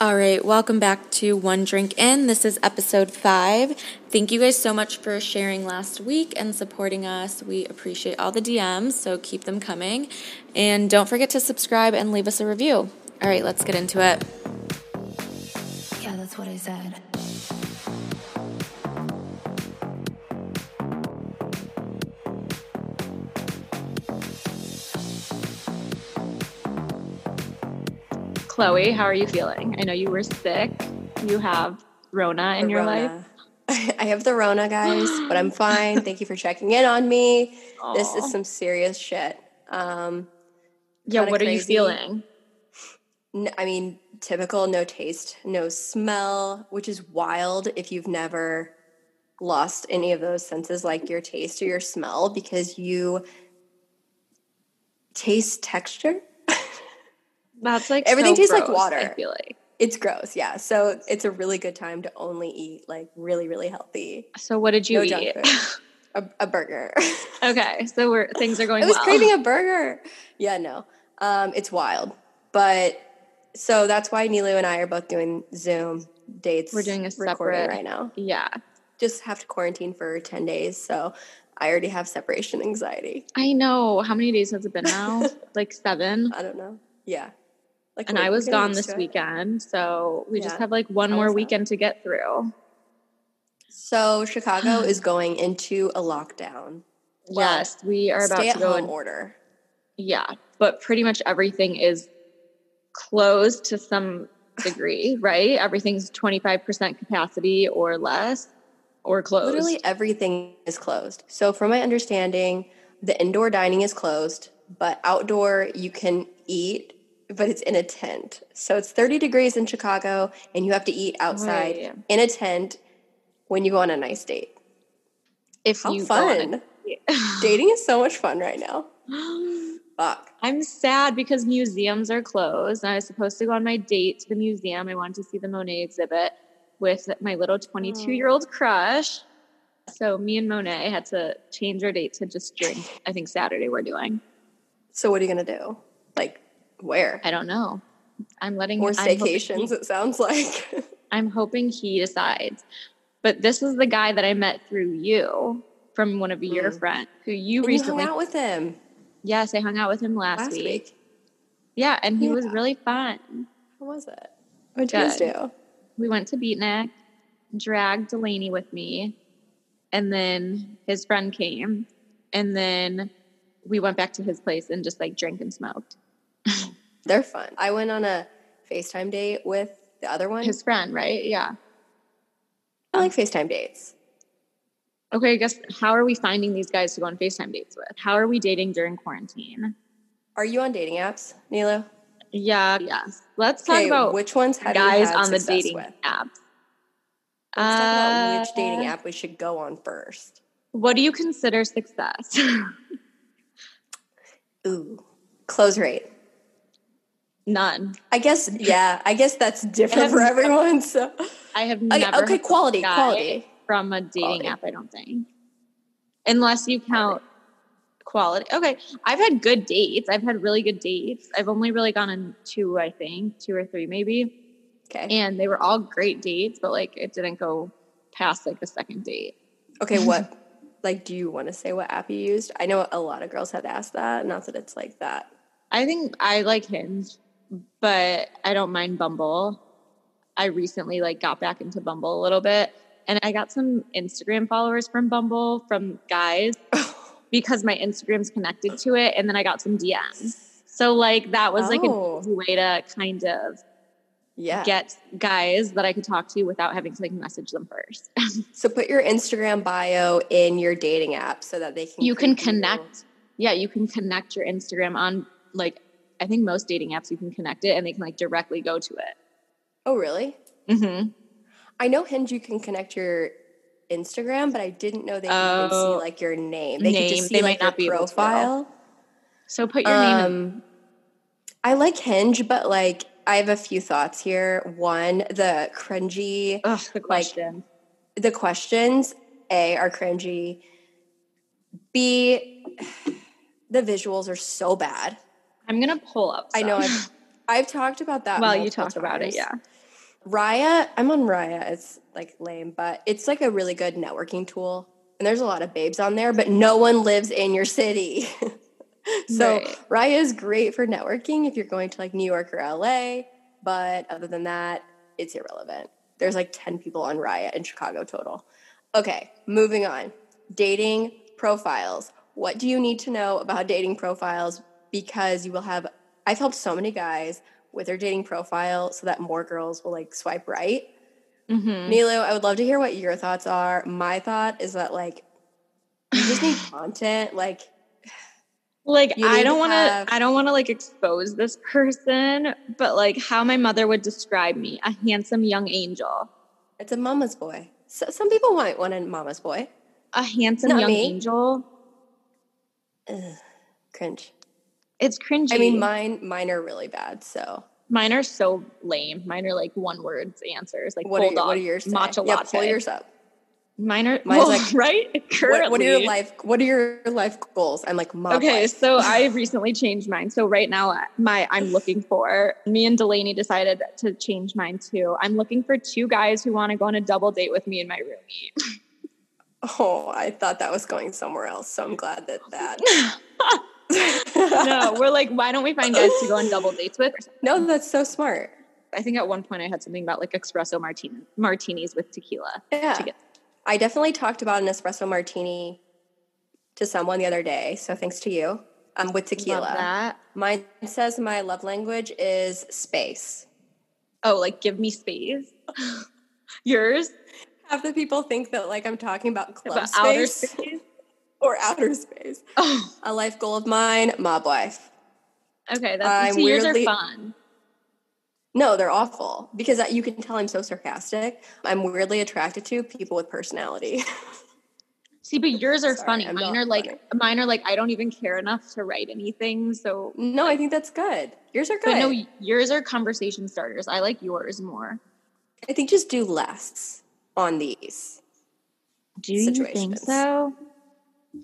All right, welcome back to One Drink In. This is episode five. Thank you guys so much for sharing last week and supporting us. We appreciate all the DMs, so keep them coming. And don't forget to subscribe and leave us a review. All right, let's get into it. Yeah, that's what I said. Chloe, how are you feeling? I know you were sick. You have Rona in The your Rona. life. I have the Rona, guys, but I'm fine. Thank you for checking in on me. This is some serious shit. Um, Yeah, what are you crazy. feeling? I mean, typical no taste, no smell, which is wild if you've never lost any of those senses, like your taste or your smell, because you taste texture. That's like Everything so tastes like gross, I water. feel like. It's gross, yeah. So it's a really good time to only eat like really, really healthy. So what did you no eat? A, a burger. okay, so we're things are going I was well. craving a burger. Yeah, no. Um, it's wild. But so that's why Nilu and I are both doing Zoom dates. We're doing a recording separate- right now. yeah, Just have to quarantine for 10 days. So I already have separation anxiety. I know. How many days has it been now? like seven. I don't know. Yeah. Like And I was gone this weekend, so we just have like one How more weekend to get through. So Chicago is going into a lockdown. Well, yes, we are about Stay to at go. home In, order. yeah, but pretty much everything is closed to some degree, right? Everything's twenty five percent capacity or less, or closed. Literally everything is closed. So, from my understanding, the indoor dining is closed, but outdoor you can eat, but it's in a tent. So, it's 30 degrees in Chicago, and you have to eat outside Right. in a tent when you go on a nice date. if How you fun! Dating is so much fun right now. Fuck. I'm sad because museums are closed. and I was supposed to go on my date to the museum. I wanted to see the Monet exhibit with my little 22 year old crush. So me and Monet had to change our date to just drink. I think Saturday we're doing. So, what are you going to do? Like, where? I don't know. I'm letting More he- staycations, it sounds like. I'm hoping he decides. But this is the guy that I met through you from one of your Mm. friends who you And you recently. hung out with him yes, I hung out with him last, last week. week. Yeah, and he was really fun. How was it? What did you guys do? we went to Beatnik, dragged Delaney with me, and then his friend came, and then we went back to his place and just like drank and smoked. They're fun. I went on a FaceTime date with the other one. His friend, right? Yeah. I like FaceTime dates. Okay, I guess how are we finding these guys to go on FaceTime dates with? How are we dating during quarantine? Are you on dating apps, Nilo? Yeah, yes. Let's talk Okay, about which ones have guys on the dating with? apps. Let's talk about which dating Uh, app we should go on first. What do you consider success? Ooh, close rate. None. I guess yeah. I guess that's different for everyone. So I have never okay, a quality, quality. from a dating Quality. app. I don't think, unless you count quality. Okay, I've had good dates. I've had really good dates. I've only really gone on two, I think, two or three maybe, okay, and they were all great dates. But like, it didn't go past like a second date. okay. What like do you want to say what app you used? I know a lot of girls have asked that. Not that it's like that. I think I like Hinge, but I don't mind Bumble. I recently like got back into Bumble a little bit, and I got some Instagram followers from Bumble from guys oh. because my Instagram's connected to it, and then I got some DMs. So like that was like Oh. an easy way to kind of yeah. get guys that I could talk to without having to like message them first. so put your Instagram bio in your dating app so that they can. you can connect. Yeah, you can connect your Instagram on like I think most dating apps you can connect it and they can like directly go to it. Oh really? Mm-hmm. I know Hinge you can connect your Instagram, but I didn't know they could even Oh. see like your name. They could Name. just see They like might not be your able to. profile. So put your name in. Um, I like Hinge, but like I have a few thoughts here. One, the cringy, Ugh, the question. the questions A are cringy. B, the visuals are so bad. I'm gonna pull up. I know. I've I've talked about that. well, you talked about it, yeah. Raya, I'm on Raya. It's like lame, but it's like a really good networking tool. And there's a lot of babes on there, but no one lives in your city. so Right. Raya is great for networking if you're going to like New York or LA, but other than that, it's irrelevant. There's like 10 people on Raya in Chicago total. Okay, moving on. Dating profiles. What do you need to know about dating profiles? Because you will have, I've helped so many guys with their dating profile so that more girls will like swipe right. Mhm. Milo, I would love to hear what your thoughts are. My thought is that like you just need content. Like Like I don't to want have- to I don't want to like expose this person, but like how my mother would describe me, a handsome young angel. it's a mama's boy. So, some people want want a mama's boy. A handsome Not young me. angel. Ugh, cringe. It's cringy. I mean, mine mine are really bad. So mine are so lame. Mine are like one words answers, like what are, bulldog, your- what are yours? say? matcha yeah, latte. pull yours up. Mine are Mine's well, like- right. Currently, What, what are your life? What are your life goals? I'm like mom. Okay, life. so I recently changed mine. So right now, uh, my I'm looking for. Me and Delaney decided to change mine too. I'm looking for two guys who want to go on a double date with me and my roomie. Oh, I thought that was going somewhere else. So I'm glad that that. No, we're like, why don't we find guys to go on double dates with? no, that's so smart. I think at one point I had something about like espresso martini martinis with tequila. Yeah. To get- I definitely talked about an espresso martini to someone the other day. So thanks to you. Um, with tequila. Love that. Mine says my love language is space. Oh, like give me space. Yours Half the people think that like I'm talking about club about space, outer space. Or outer space. Oh, A life goal of mine, mob life. okay. That's I'm yours weirdly- are fun. No, they're awful because you can tell I'm so sarcastic. I'm weirdly attracted to people with personality. See, but yours are Sorry, funny. I'm Mine are like funny. mine are like I don't even care enough to write anything. So, no, I think that's good. Yours are but good. no, yours are conversation starters. I like yours more. I think just do less on these. Do you think so?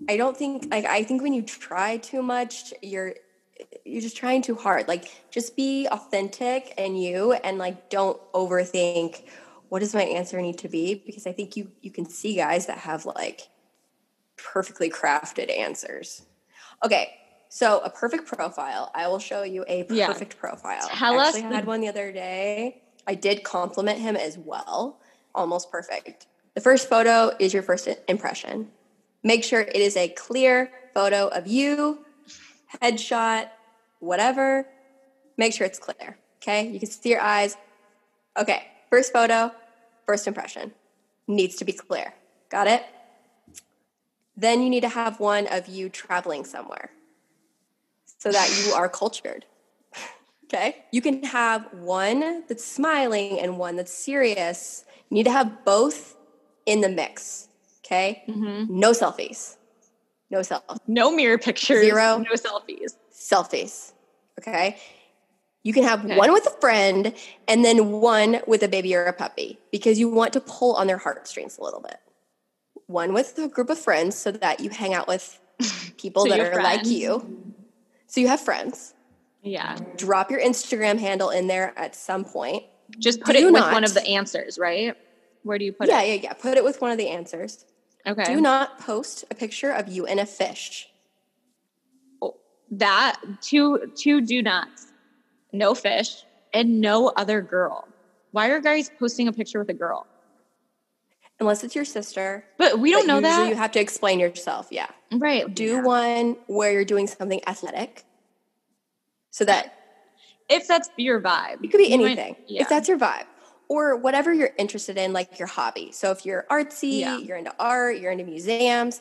I don't think like I think when you try too much, you're you're just trying too hard. Like just be authentic and you and like don't overthink what does my answer need to be because I think you you can see guys that have like perfectly crafted answers. Okay. So a perfect profile. I will show you a Yeah. perfect profile. Tell I us actually the- had one the other day. I did compliment him as well. Almost perfect. The first photo is your first impression. Make sure it is a clear photo of you, headshot, whatever. Make sure it's clear. Okay. You can see your eyes. Okay. First photo, first impression needs to be clear. Got it? Then you need to have one of you traveling somewhere so that you are cultured. Okay. You can have one that's smiling and one that's serious. You need to have both in the mix. Okay. Mm-hmm. No selfies. No selfies. No mirror pictures. Zero. No selfies. Selfies. Okay. You can have Okay. one with a friend and then one with a baby or a puppy because you want to pull on their heartstrings a little bit. One with a group of friends so that you hang out with people So that are have like you. So you have friends. Yeah. Drop your Instagram handle in there at some point. Just put Do it with not- one of the answers, right? Where do you put yeah, it? Yeah, yeah, yeah. Put it with one of the answers. Okay. Do not post a picture of you and a fish. Oh, that two two do nots. No fish and no other girl. Why are guys posting a picture with a girl? Unless it's your sister. But we don't but know that. You have to explain yourself. Yeah. right. do one where you're doing something athletic so that if that's your vibe. it could be You might- anything yeah. if that's your vibe or whatever you're interested in like your hobby so if you're artsy Yeah. you're into art you're into museums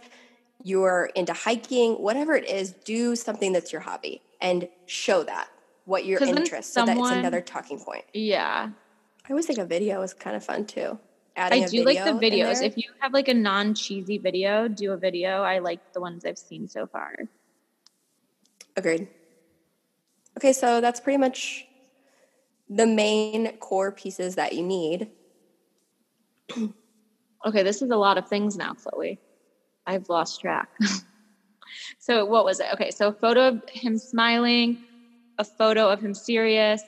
you're into hiking whatever it is do something that's your hobby and show that what your interest so that's someone- another talking point yeah. i always think a video is kind of fun too I Adding a do like the videos. If you have like a non cheesy video, do a video. I like the ones I've seen so far. Agreed. Okay, so that's pretty much the main core pieces that you need. Okay, this is a lot of things now, Chloe. I've lost track. so what was it? Okay, so a photo of him smiling, a photo of him serious.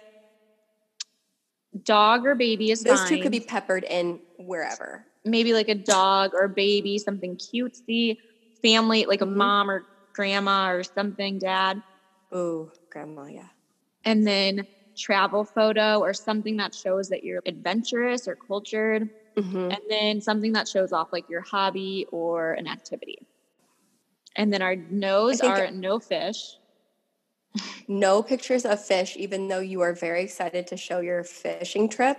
Dog or baby is Those fine. two could be peppered in wherever. maybe like a dog or baby, something cutesy, family, like a Mhm. mom or grandma or something, dad. Ooh, grandma, yeah. And then travel photo or something that shows that you're adventurous or cultured. hmm And then something that shows off like your hobby or an activity. And then our no's are no fish. No pictures of fish, even though you are very excited to show your fishing trip.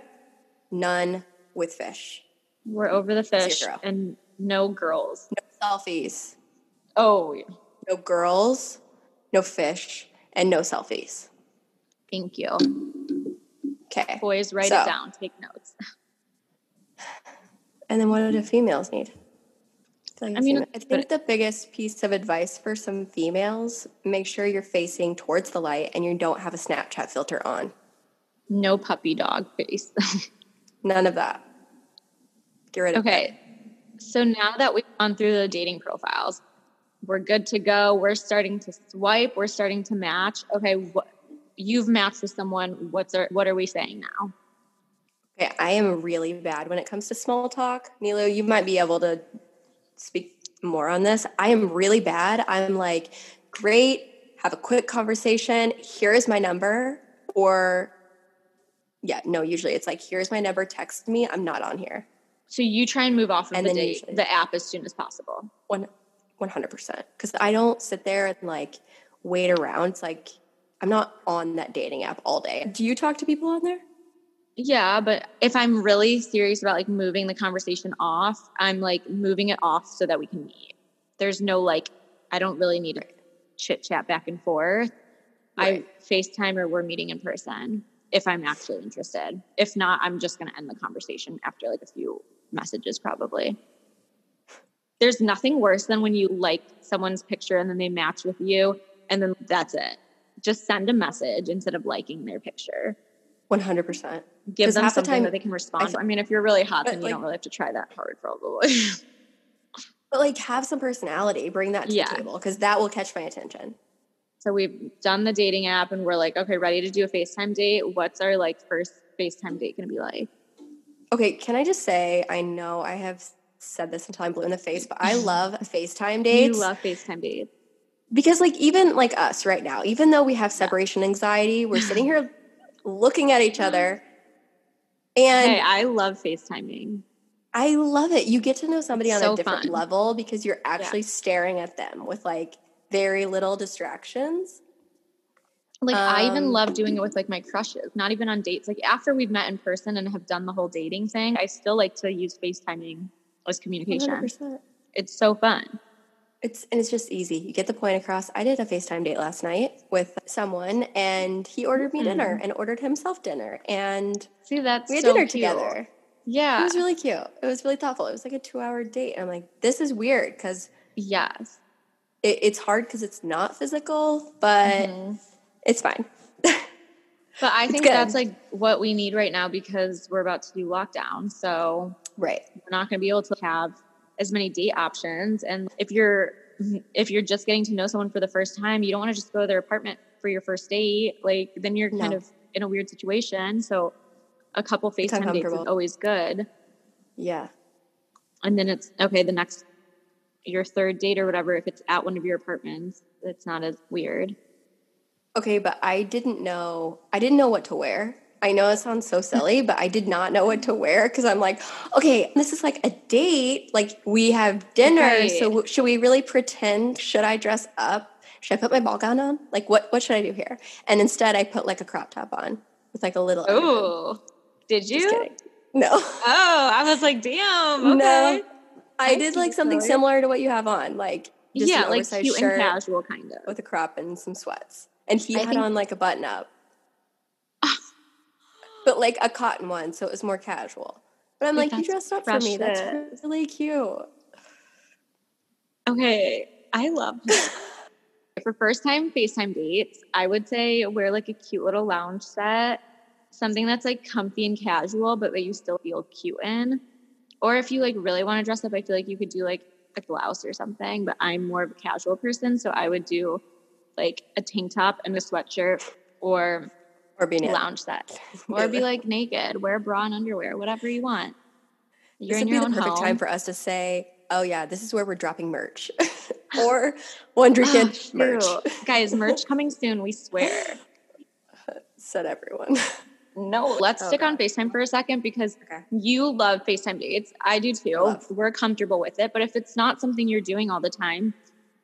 None with fish. We're over the fish Zero. and no girls. No selfies. Oh, yeah. No girls, no fish, and no selfies. Thank you. Okay. Boys, write So- it down. Take notes. And then what do the females need? I, I mean, I think the biggest piece of advice for some females, make sure you're facing towards the light and you don't have a Snapchat filter on. No puppy dog face. None of that. Get rid of it. Okay. So now that we've gone through the dating profiles, we're good to go. We're starting to swipe. We're starting to match. Okay, what you've matched with someone. What's our, what are we saying now? Okay, I am really bad when it comes to small talk. Nilo, you might be able to speak more on this. I am really bad. I'm like, great, have a quick conversation. Here is my number. Or, yeah, no, usually it's like, here's my number, text me. I'm not on here. So you try and move off of And the date, usually- the app as soon as possible. One, 100%. Because I don't sit there and like wait around. It's like, I'm not on that dating app all day. Do you talk to people on there? Yeah, but if I'm really serious about like moving the conversation off, I'm like moving it off so that we can meet. There's no like, I don't really need to chit chat back and forth. Right. I FaceTime or we're meeting in person if I'm actually interested. If not, I'm just going to end the conversation after like a few messages, probably. There's nothing worse than when you like someone's picture and then they match with you and then that's it. Just send a message instead of liking their picture. 100%. Give them half the something time- that they can respond. I. I mean, if you're really hot, then you like- don't really have to try that hard, probably. But like, have some personality, bring that to Yeah. the table because that will catch my attention. so we've done the dating app, and we're like, okay, ready to do a FaceTime date. What's our like first FaceTime date going to be like? Okay, can I just say, I know I have said this until I'm blue in the face, but I love FaceTime dates. You love FaceTime dates. Because like even like us right now, even though we have separation anxiety, we're sitting here looking at each other. And Hey, I love FaceTiming. I love it. You get to know somebody It's on so a different fun. level because you're actually staring at them with like very little distractions. Like I even Um, love doing it with like my crushes, not even on dates. Like after we've met in person and have done the whole dating thing, I still like to use FaceTiming as communication. 100%. It's so fun. It's and it's just easy. You get the point across. I did a FaceTime date last night with someone and he ordered me dinner and ordered himself dinner and See, that's we had so dinner cute. together. Yeah. It was really cute. It was really thoughtful. It was like a two hour date. And I'm like, this is weird because yes. it, it's hard because it's not physical, but Mhm. it's fine. But I think that's like what we need right now because we're about to do lockdown. So right. we're not going to be able to have as many date options. And if you're if you're just getting to know someone for the first time, you don't want to just go to their apartment for your first date. Like then you're kind No. of in a weird situation. So a couple FaceTime dates is always good. Yeah. And then it's okay, the next your third date or whatever, if it's at one of your apartments, it's not as weird. Okay, but I didn't know. I didn't know what to wear. I know it sounds so silly, but I did not know what to wear because I'm like, okay, this is like a date. Like we have dinner, Right. so w- should we really pretend? Should I dress up? Should I put my ball gown on? Like what? What should I do here? And instead, I put like a crop top on with like a little. Oh, did you? Just. No, Oh, I was like, damn. Okay. no. I I did like something similar to what you have on, like just yeah, an like cute shirt and casual, kind of. with a crop and some sweats. And he I had think- on like a button up, but like a cotton one, so it was more casual. But I'm Like, like, you dressed up for me. That's really cute. Okay, I love it. For first time FaceTime dates, I would say wear like a cute little lounge set, something that's like comfy and casual, but that you still feel cute in. Or if you like really want to dress up, I feel like you could do like a blouse or something, but I'm more of a casual person. So I would do like a tank top and a sweatshirt or Or be naked. lounge set, or be like naked, wear bra and underwear, whatever you want. This You're would in be your the own perfect home. time for us to say, "Oh yeah, this is where we're dropping merch," or Wonder Oh, Kid merch. Guys, merch coming soon, we swear. Said everyone. No, let's oh, stick Okay. on FaceTime for a second because Okay. you love FaceTime dates. I do too. Love. We're comfortable with it. But if it's not something you're doing all the time,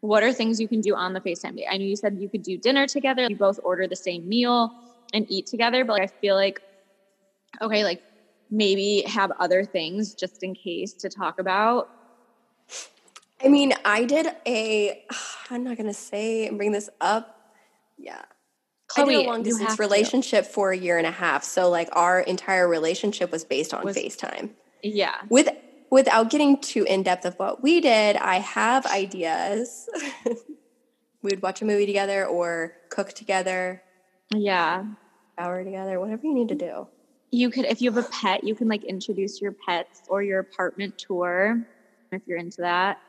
what are things you can do on the FaceTime date? I know you said you could do dinner together, you both order the same meal and eat together, but I feel like, okay, like maybe have other things just in case to talk about. I mean, I did a. I'm not gonna say and bring this up. Yeah, I Chloe, did a long distance have to. relationship for a year and a half. So like our entire relationship was based on Was- FaceTime. Yeah. With without getting too in depth of what we did, I have ideas. We'd watch a movie together or cook together, Yeah. Shower together, whatever you need to do. You could, if you have a pet, you can like introduce your pets or your apartment tour if you're into that,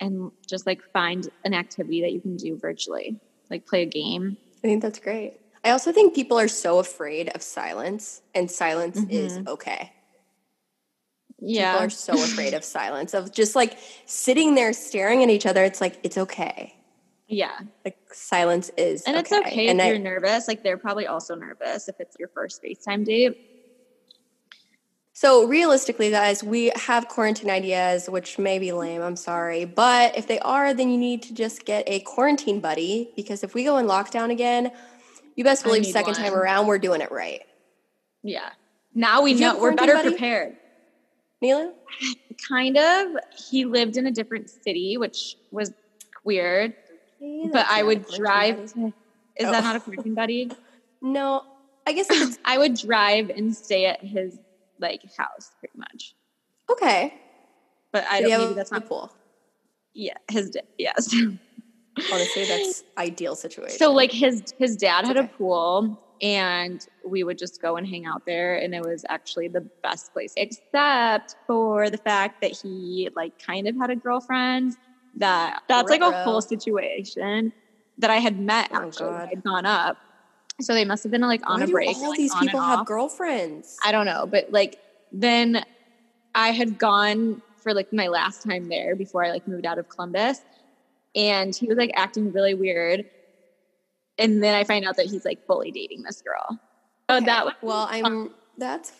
and just like find an activity that you can do virtually, like play a game. I think that's great. I also think people are so afraid of silence, and silence is mm-hmm. okay. Yeah. People are so afraid of silence, of just like sitting there staring at each other. It's like, it's okay. Yeah. Like, silence is And it's okay And if I- you're nervous. Like they're probably also nervous if it's your first FaceTime date. So realistically, guys, we have quarantine ideas, which may be lame. I'm sorry, but if they are, then you need to just get a quarantine buddy because if we go in lockdown again, you best believe second time around we're doing it right. Yeah. Now we Did know we're better buddy? prepared. Neela, Kind of. He lived in a different city, which was weird. But I would drive. Is Oh. that not a oh. quarantine buddy? No, I guess I would drive and stay at his like house pretty much. okay. But I Did don't. Maybe that's not. cool. Yeah, his da- yes. Honestly, that's ideal situation. so like his his dad had a pool, and we would just go and hang out there, and it was actually the best place, except for the fact that he like kind of had a girlfriend. That that's like a whole situation that I had met Oh, actually. God. I'd gone up, so they must have been like on Why a break. all like, these people have girlfriends? I don't know, but like then I had gone for like my last time there before I like moved out of Columbus and he was like acting really weird. And then I find out that he's like fully dating this girl. So Okay. that was well, I'm that's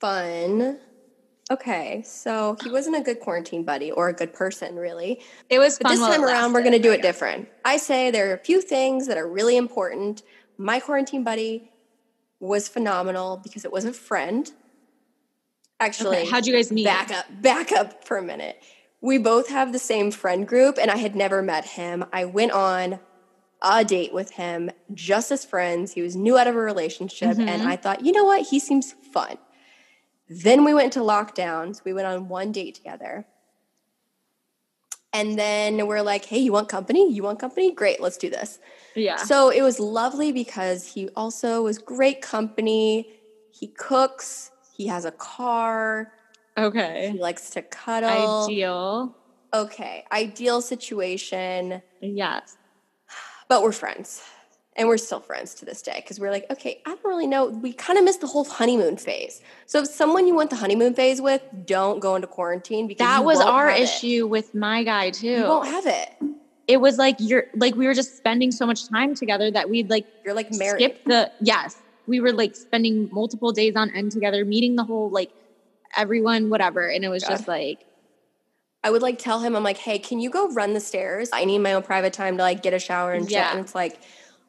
fun. Okay, so he wasn't a good quarantine buddy or a good person, really. it was But fun. this time around, we're going to do it different. I say there are a few things that are really important. My quarantine buddy was phenomenal because it was a friend. Actually, Okay, how'd you guys meet? back up, back up for a minute. We both have the same friend group, and I had never met him. I went on a date with him just as friends. He was new out of a relationship, and Mhm. I thought, you know what? He seems fun. Then we went into lockdown. So we went on one date together. And then we're like, hey, you want company? You want company? Great, let's do this. Yeah. So it was lovely because he also was great company. He cooks, he has a car, Okay. he likes to cuddle. Ideal. Okay, ideal situation, Yes. but we're friends. And we're still friends to this day because we're like, okay, I don't really know. We kind of missed the whole honeymoon phase. So if someone you went the honeymoon phase with, don't go into quarantine because That was our have it. issue with my guy too. You won't have it. it was like you're like we were just spending so much time together that we'd like You're like married. skip the yes we were like spending multiple days on end together meeting the whole like everyone whatever and it was God. just like I would like tell him, I'm like, hey, can you go run the stairs? I need my own private time to like get a shower and shit. Yeah. And it's like,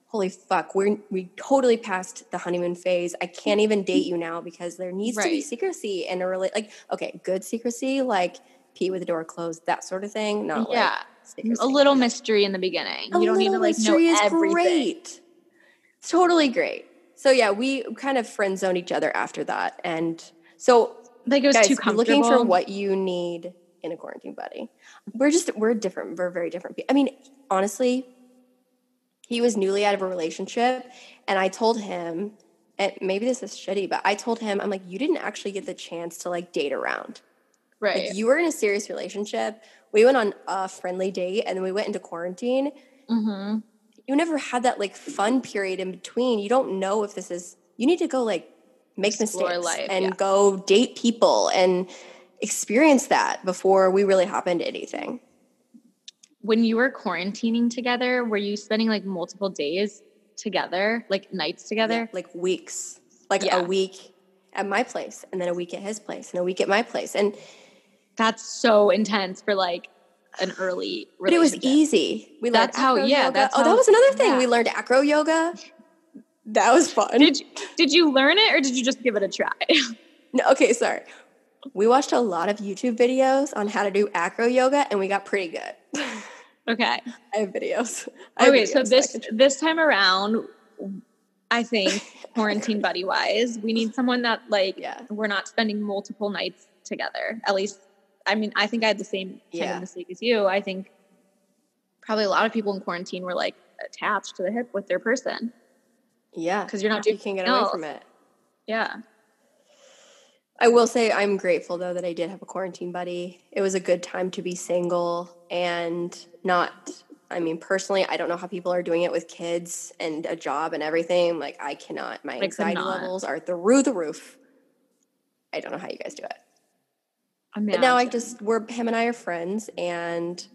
holy fuck, we're we totally passed the honeymoon phase. I can't even date you now because there needs to be secrecy in a really like okay, good secrecy, like pee with the door closed, that sort of thing. Not yeah like a little mystery in the beginning A you don't need to like know is everything great. It's totally great. So yeah, we kind of friend zoned each other after that. And so like it was guys, too comfortable looking for what you need in a quarantine buddy. We're just we're different. We're very different. I mean, honestly, he was newly out of a relationship, and I told him, and maybe this is shitty, but I told him, I'm like, you didn't actually get the chance to like date around. right Like you were in a serious relationship. We went on a friendly date, and then we went into quarantine. mm-hmm. you never had that like fun period in between. You don't know if this is you need to go like make Explore mistakes life, and yeah. go date people and experience that before we really hop into anything. When you were quarantining together, were you spending like multiple days together, like nights together? Yeah, like weeks. Like Yeah. a week at my place and then a week at his place and a week at my place. And That's so intense for like an early but it was easy. We That's learned how- acro yeah, yoga. that's oh, that was another thing. yeah. We learned acro yoga. That was fun. Did you, did you learn it or did you just give it a try? No, okay, sorry. We watched a lot of YouTube videos on how to do acro yoga and we got pretty good. okay. I have videos. I have Okay, so videos I this can- this time around, I think quarantine buddy wise, we need someone that like Yeah. we're not spending multiple nights together. At least, I mean, I think I had the same kind Yeah. of mistake as you. I think probably a lot of people in quarantine were like attached to the hip with their person. Yeah, because you're not you can't get anything away from it. Yeah, I will say I'm grateful though that I did have a quarantine buddy. It was a good time to be single and not I mean personally I don't know how people are doing it with kids and a job and everything. Like I cannot my anxiety levels are through the roof. I don't know how you guys do it. But now I just we're him and I are friends and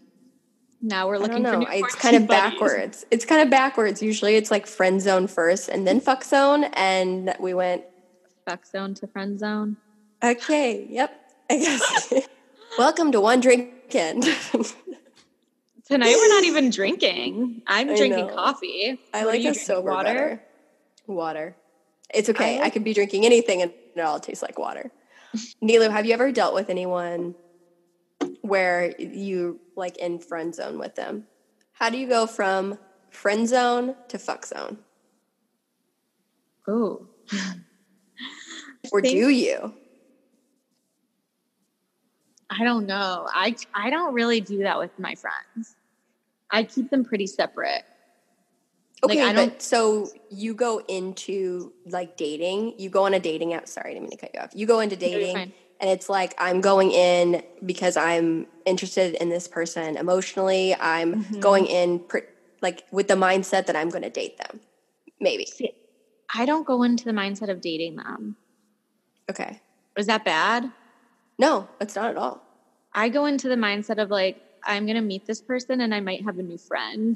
now we're looking for new It's kind of buddies. backwards. It's kind of backwards. Usually it's like friend zone first and then fuck zone and we went Fuck zone to friend zone. Okay. Yep. I guess. Welcome to one drink in. Tonight we're not even drinking. I'm I drinking know. coffee. I What like you a sober water. better. Water. It's okay. I, like- could be drinking anything and it all tastes like water. Nilu, have you ever dealt with anyone where you like in friend zone with them? How do you go from friend zone to fuck zone? Oh. Or think- do you? I don't know. I I don't really do that with my friends. I keep them pretty separate. Like, Okay, I don't- but so you go into like dating, you go on a dating app. Sorry, I didn't mean to cut you off. You go into dating fine. and it's like I'm going in because I'm interested in this person emotionally. I'm Mhm. going in pr- like with the mindset that I'm going to date them. Maybe. See, I don't go into the mindset of dating them. Okay. Is that bad? No, it's not at all. I go into the mindset of like I'm gonna meet this person and I might have a new friend,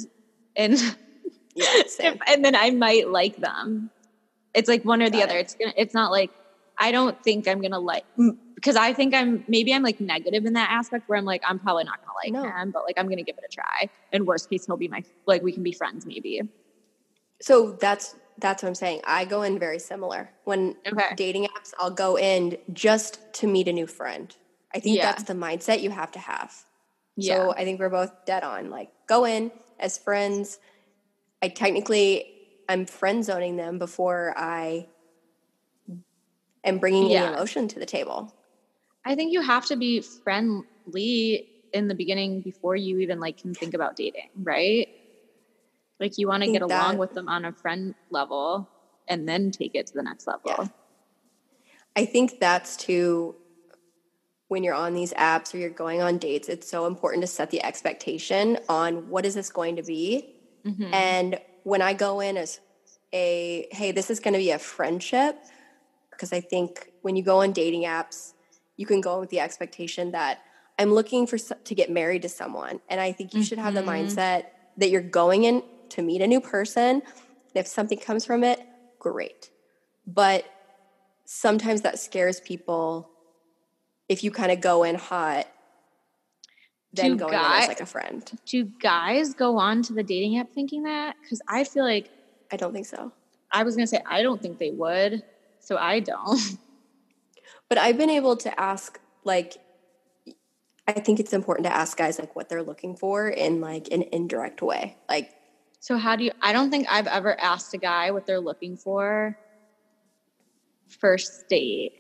and Yeah, if, and then I might like them. It's like one or the Got other. It's gonna. It's not like I don't think I'm gonna like because I think I'm maybe I'm like negative in that aspect where I'm like I'm probably not gonna like No. him, but like I'm gonna give it a try. And worst case, he'll be my like we can be friends maybe. So that's that's what I'm saying. I go in very similar. When Okay. dating apps, I'll go in just to meet a new friend. I think Yeah. that's the mindset you have to have. Yeah. So I think we're both dead on. Like go in as friends. I technically I'm friend zoning them before I am bringing Yeah. any emotion to the table. I think you have to be friendly in the beginning before you even like can think about dating, right? Like you want to get along with them on a friend level and then take it to the next level. Yeah. I think that's too when you're on these apps or you're going on dates, it's so important to set the expectation on what is this going to be. Mhm. And when I go in as a, hey, this is going to be a friendship, because I think when you go on dating apps, you can go with the expectation that I'm looking for to get married to someone, and I think you should have the Mhm. mindset that you're going in to meet a new person. If something comes from it, great. But sometimes that scares people if you kind of go in hot, then Do going in guy- as like a friend. Do guys go on to the dating app thinking that? Because I feel like I don't think so. I was gonna say I don't think they would, so I don't. But I've been able to ask, like, I think it's important to ask guys like what they're looking for in like an indirect way. Like, So how do you? I don't think I've ever asked a guy what they're looking for first date.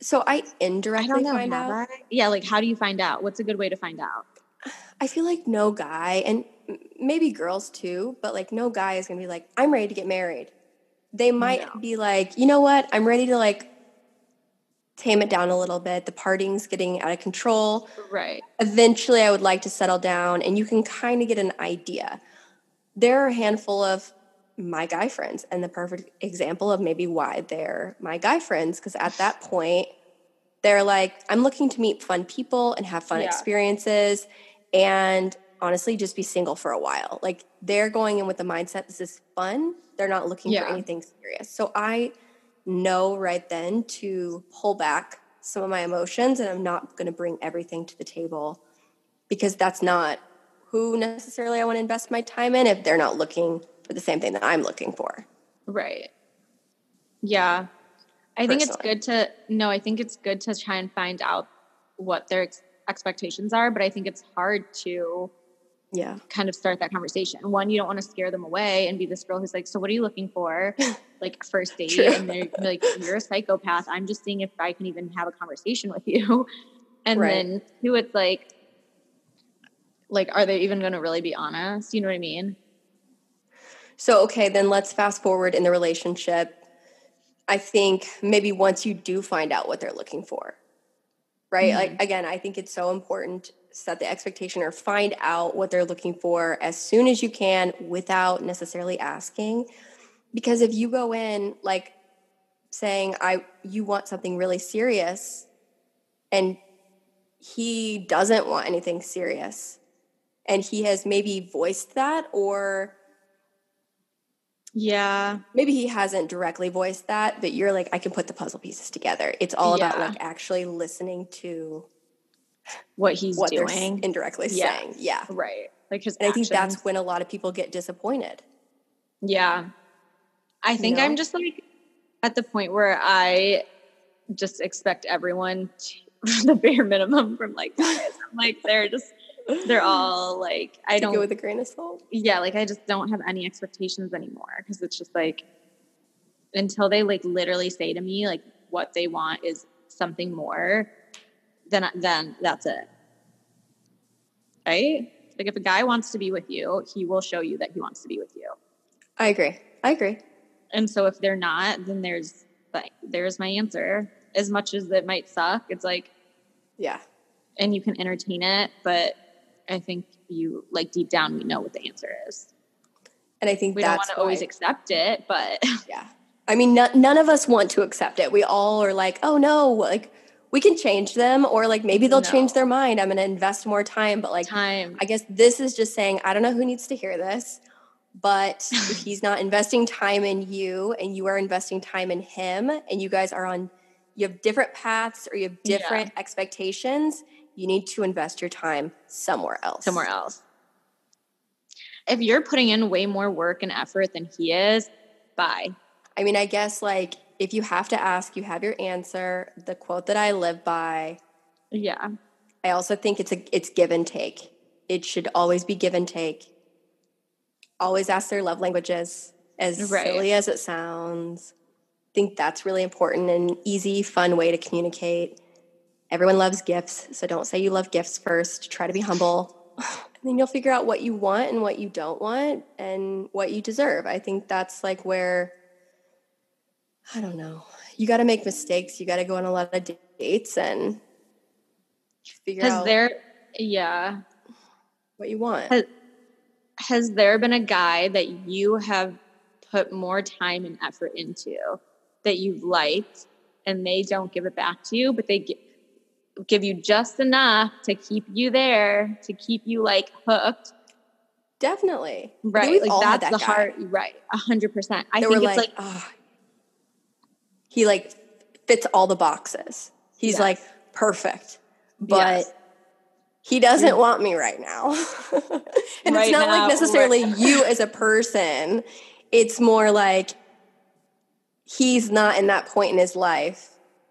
So I I indirectly don't know. find out. I? Yeah, like how do you find out? What's a good way to find out? I feel like no guy, and maybe girls too, but like no guy is gonna be like, I'm ready to get married. They might No. be like, you know what? I'm ready to like tame it down a little bit. The partying's getting out of control. Right. eventually I would like to settle down and you can kind of get an idea. there are a handful of my guy friends and the perfect example of maybe why they're my guy friends because at that point they're like i'm looking to meet fun people and have fun Yeah. experiences and honestly just be single for a while. Like they're going in with the mindset this is fun. They're not looking for anything serious. So i know right then to pull back some of my emotions and i'm not going to bring everything to the table because that's not who necessarily i want to invest my time in if they're not looking for the same thing that i'm looking for Right. Yeah. I think it's good to no, I think it's good to try and find out what their ex- expectations are, but I think it's hard to yeah kind of start that conversation. One, you don't want to scare them away and be this girl who's like, "So what are you looking for?" like first date, True. and they're like, "You're a psychopath. I'm just seeing if I can even have a conversation with you." And Right. then two, it's like, like, are they even going to really be honest? You know what I mean? So, okay, then let's fast forward in the relationship. I think maybe once you do find out what they're looking for, right? Like, mm-hmm. again, I think it's so important set the expectation or find out what they're looking for as soon as you can without necessarily asking. Because if you go in like saying, I, you want something really serious and he doesn't want anything serious and he has maybe voiced that or Yeah. maybe he hasn't directly voiced that, but you're like, I can put the puzzle pieces together. It's all about like actually listening to What he's what they're doing. indirectly Yeah. saying. Yeah. right. Like his And I think that's when a lot of people get disappointed. Yeah. I think know? I'm just like at the point where I just expect everyone to the bare minimum from like guys. I'm like they're just they're all like I don't go with a grain of salt. yeah, like I just don't have any expectations anymore because it's just like until they like literally say to me like what they want is something more, then then that's it. Right? Like if a guy wants to be with you, he will show you that he wants to be with you. I agree. I agree. And so if they're not, then there's like there's my answer. As much as it might suck, it's like Yeah. and you can entertain it, but I think you like deep down we know what the answer is. And I think We don't want to always accept it, but Yeah. I mean, no, none of us want to accept it. We all are like, oh no, like we can change them, or like maybe they'll change their mind. I'm going to invest more time. But like, time. I guess this is just saying, I don't know who needs to hear this, but if he's not investing time in you and you are investing time in him, and you guys are on, you have different paths or you have Yeah. different expectations, you need to invest your time somewhere else. somewhere else. If you're putting in way more work and effort than he is, bye. I mean, I guess like if you have to ask, you have your answer. The quote that I live by Yeah. I also think it's a it's give and take. It should always be give and take. Always ask their love languages, as Right. silly as it sounds. I think that's really important and easy, fun way to communicate. Everyone loves gifts, so don't say you love gifts first. Try to be humble. And then you'll figure out what you want and what you don't want and what you deserve. I think that's like where I don't know. You got to make mistakes. You got to go on a lot of dates and figure out there yeah. what you want. Has, has there been a guy that you have put more time and effort into that you've liked and they don't give it back to you, but they gi- give you just enough to keep you there, to keep you like hooked? Definitely. Right. Like that's that the guy. heart. Right. A hundred percent. I think it's like, like, "Ah." he like fits all the boxes. He's Yes. like perfect, but Yes. he doesn't want me right now. and Right it's not now, like necessarily right- you as a person. It's more like he's not in that point in his life.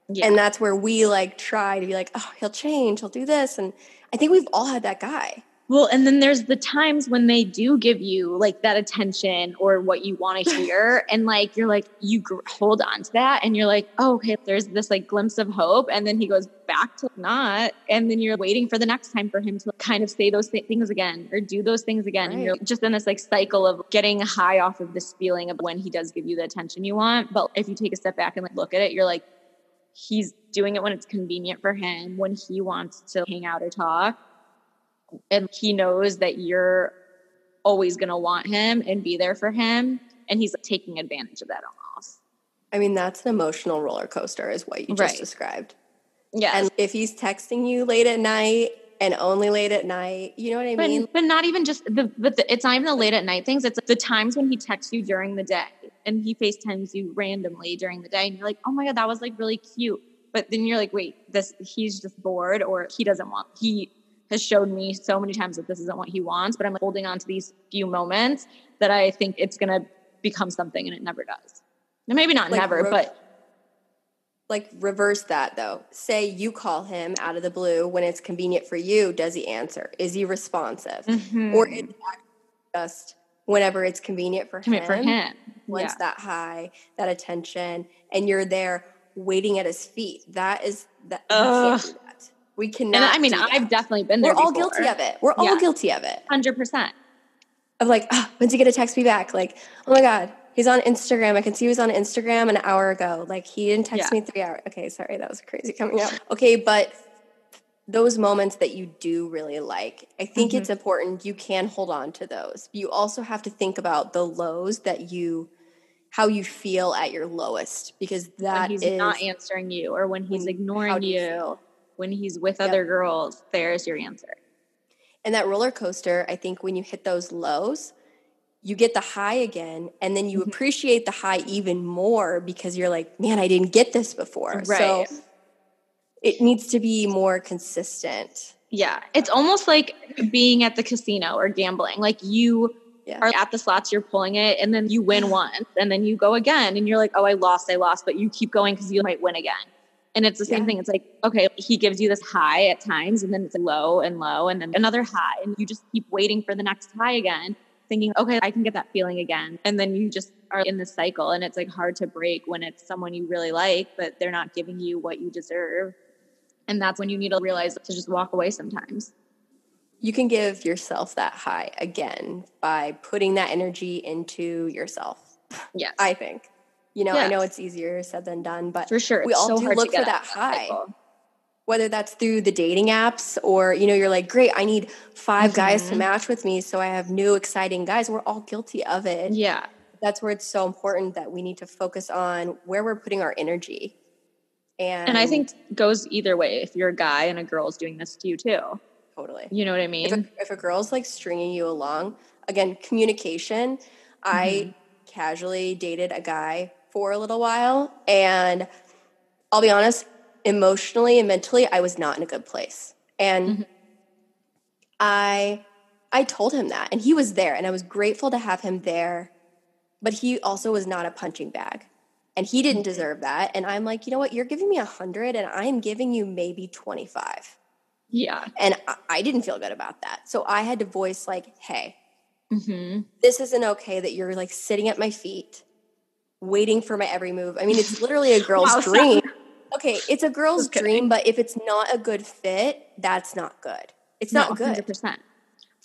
Yeah. And that's where we like try to be like, oh, he'll change, he'll do this. And I think we've all had that guy. Well, and then there's the times when they do give you like that attention or what you want to hear. and like, you're like, you gr- hold on to that and you're like, oh, okay, there's this like glimpse of hope. And then he goes back to not. And then you're waiting for the next time for him to kind of say those th- things again or do those things again. And you're just in this like cycle of getting high off of this feeling of when he does give you the attention you want. But if you take a step back and like look at it, you're like, he's doing it when it's convenient for him, when he wants to hang out or talk. And he knows that you're always going to want him and be there for him. And he's taking advantage of that almost. I mean, that's an emotional roller coaster, is what you just Right. described. Yeah. And if he's texting you late at night and only late at night, you know what I but, mean? but not even just the, but the, it's not even the late at night things. It's the times when he texts you during the day and he FaceTimes you randomly during the day. And you're like, oh my God, that was like really cute. But then you're like, wait, this, he's just bored or he doesn't want, he has showed me so many times that this isn't what he wants, but I'm holding on to these few moments that I think it's going to become something and it never does. And maybe not Like never, re- but Like reverse that though. Say you call him out of the blue when it's convenient for you. Does he answer? Is he responsive? Mm-hmm. Or is just whenever it's convenient for commit him? for him. Wants Yeah. that high, that attention, and you're there waiting at his feet. That is that. We can't that. We cannot. And I mean. I've definitely been there. We're all guilty of it. We're all guilty of it. Hundred percent. Of like, ah, when's he gonna text me back? Like, oh my god, he's on Instagram. I can see he was on Instagram an hour ago. Like, he didn't text Yeah. me three hours. Okay, sorry, that was crazy coming out. Okay, but those moments that you do really like, I think Mm-hmm. it's important. You can hold on to those. You also have to think about the lows that you, how you feel at your lowest, because When that he's is not answering you, or when he's when- ignoring you you, when he's with Yep. other girls, there's your answer. And that roller coaster, I think when you hit those lows, you get the high again, and then you Mm-hmm. appreciate the high even more because you're like, man, I didn't get this before. Right. So it needs to be more consistent. Yeah, it's almost like being at the casino or gambling. Like you Yeah. are at the slots, you're pulling it, and then you win once, and then you go again, and you're like, oh, I lost, I lost, but you keep going because you might win again. And it's the same Yeah. thing. It's like, okay, he gives you this high at times, and then it's low and low, and then another high, and you just keep waiting for the next high again, thinking, okay, I can get that feeling again. And then you just are in this cycle, and it's like hard to break when it's someone you really like, but they're not giving you what you deserve. And that's when you need to realize to just walk away sometimes. You can give yourself that high again by putting that energy into yourself. Yes. I think. You know, I know it's easier said than done, but for sure. we it's all so do look for that high. cycle. whether that's through the dating apps or you know you're like great i need 5 guys to Mhm. match with me so i have new exciting guys we're all guilty of it Yeah. that's where it's so important that we need to focus on where we're putting our energy and, And I think goes either way. If you're a guy and a girl's doing this to you too, totally you know what I if mean? a, if a girl's like stringing you along again communication i Mm-hmm. casually dated a guy for a little while and i'll be honest emotionally and mentally i was not in a good place and Mhm. i i told him that and he was there and i was grateful to have him there but he also was not a punching bag and he didn't deserve that and i'm like you know what you're giving me a hundred and i'm giving you maybe 25 yeah. and I, I didn't feel good about that. So I had to voice like, "Hey, hmm this isn't okay that you're like sitting at my feet, waiting for my every move." I mean, it's literally a girl's Wow, dream. Okay, it's a girl's kidding. dream, but if it's not a good fit, that's not good. It's No, not good. 100%.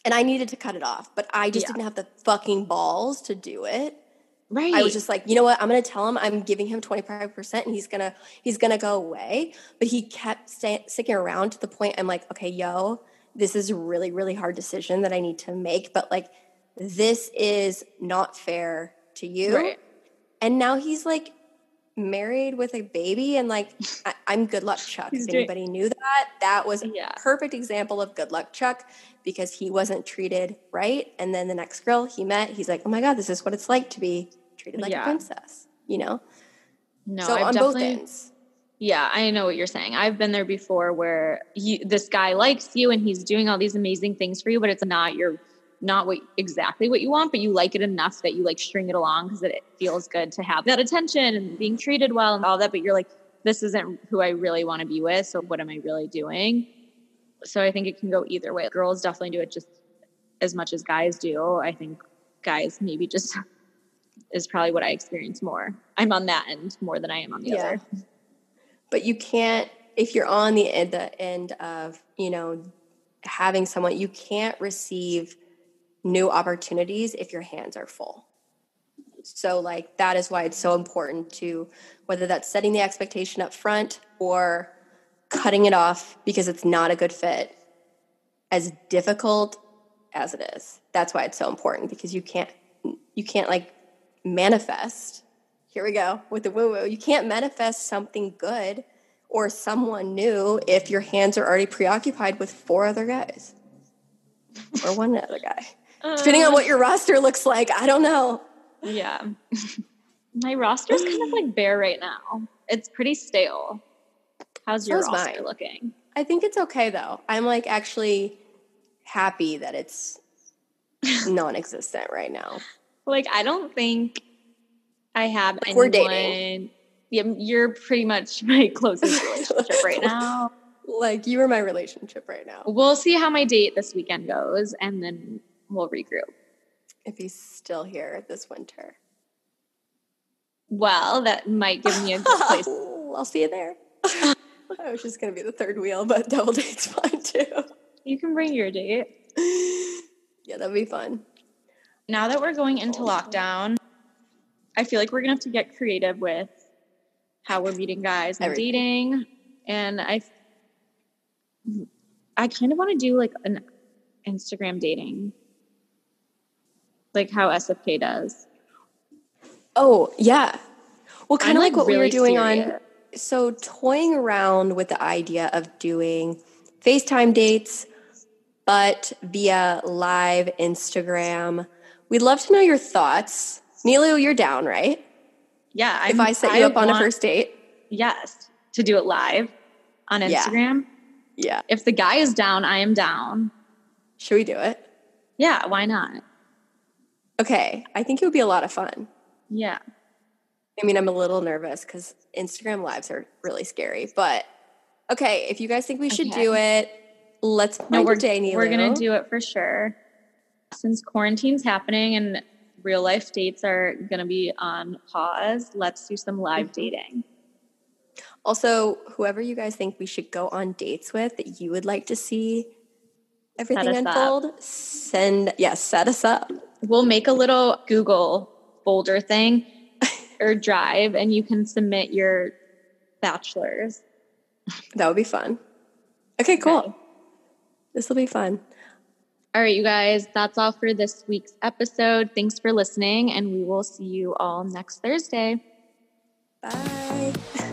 And I needed to cut it off, but I just Yeah. didn't have the fucking balls to do it. Right. I was just like, you know what? I'm going to tell him I'm giving him 25% and he's going to he's going to go away. But he kept stay, sticking around to the point I'm like, okay, yo, this is a really really hard decision that I need to make, but like this is not fair to you. Right. And now he's like married with a baby and like I, I'm good luck Chuck. If anybody knew that, that was a perfect example of good luck Chuck because he wasn't treated right. And then the next girl he met, he's like, oh my God, this is what it's like to be treated like Yeah. a princess, you know? No, so I've on both ends. Yeah, I know what you're saying. I've been there before where you, this guy likes you and he's doing all these amazing things for you, but it's not your not what exactly what you want, but you like it enough that you like string it along because it feels good to have that attention and being treated well and all that. But you're like, this isn't who I really want to be with. So what am I really doing? So I think it can go either way. Girls definitely do it just as much as guys do. I think guys maybe just is probably what I experience more. I'm on that end more than I am on the Yeah. other. But you can't, if you're on the end, the end of, you know, having someone, you can't receive new opportunities if your hands are full. So, like, that is why it's so important to, whether that's setting the expectation up front or cutting it off because it's not a good fit, as difficult as it is. That's why it's so important because you can't you can't like manifest. Here we go with the woo woo. You can't manifest something good or someone new if your hands are already preoccupied with four other guys or one other guy. Depending on um, what your roster looks like, I don't know. Yeah. My roster's kind of like bare right now. It's pretty stale. How's your So's roster mine. looking? I think it's okay though. I'm like actually happy that it's non-existent right now. Like, I don't think I have Like, anyone. we're dating. Yeah, you're pretty much my closest relationship right now. Like you are my relationship right now. We'll see how my date this weekend goes, and then we'll regroup. If he's still here this winter. Well, that might give me a good place. I'll see you there. I was just gonna be the third wheel, but double date's fine too. You can bring your date. Yeah, that'd be fun. Now that we're going into lockdown, I feel like we're gonna have to get creative with how we're meeting guys and Everything. dating. And I, I kind of want to do like an Instagram dating, like how SFK does. Oh yeah. Well, kind of like, what we were really doing on. So toying around with the idea of doing FaceTime dates, but via live Instagram. We'd love to know your thoughts. Nilu, you're down, right? Yeah, if I set you up on a first date. yes, to do it live on Yeah. Instagram. Yeah. If the guy is down, I am down. Should we do it? Yeah, why not? Okay. I think it would be a lot of fun. Yeah. I mean, I'm a little nervous because Instagram lives are really scary. But okay, if you guys think we should Okay. do it, let's No, we're day, Nilu. we're gonna do it for sure. Since quarantine's happening and real life dates are gonna be on pause, let's do some live Mhm. dating. Also, whoever you guys think we should go on dates with that you would like to see everything us up. unfold, send yes, set us up. We'll make a little Google folder thing or drive, and you can submit your bachelors. That would be fun. Okay, cool. Okay. This will be fun. All right, you guys, that's all for this week's episode. Thanks for listening, and we will see you all next Thursday. Bye.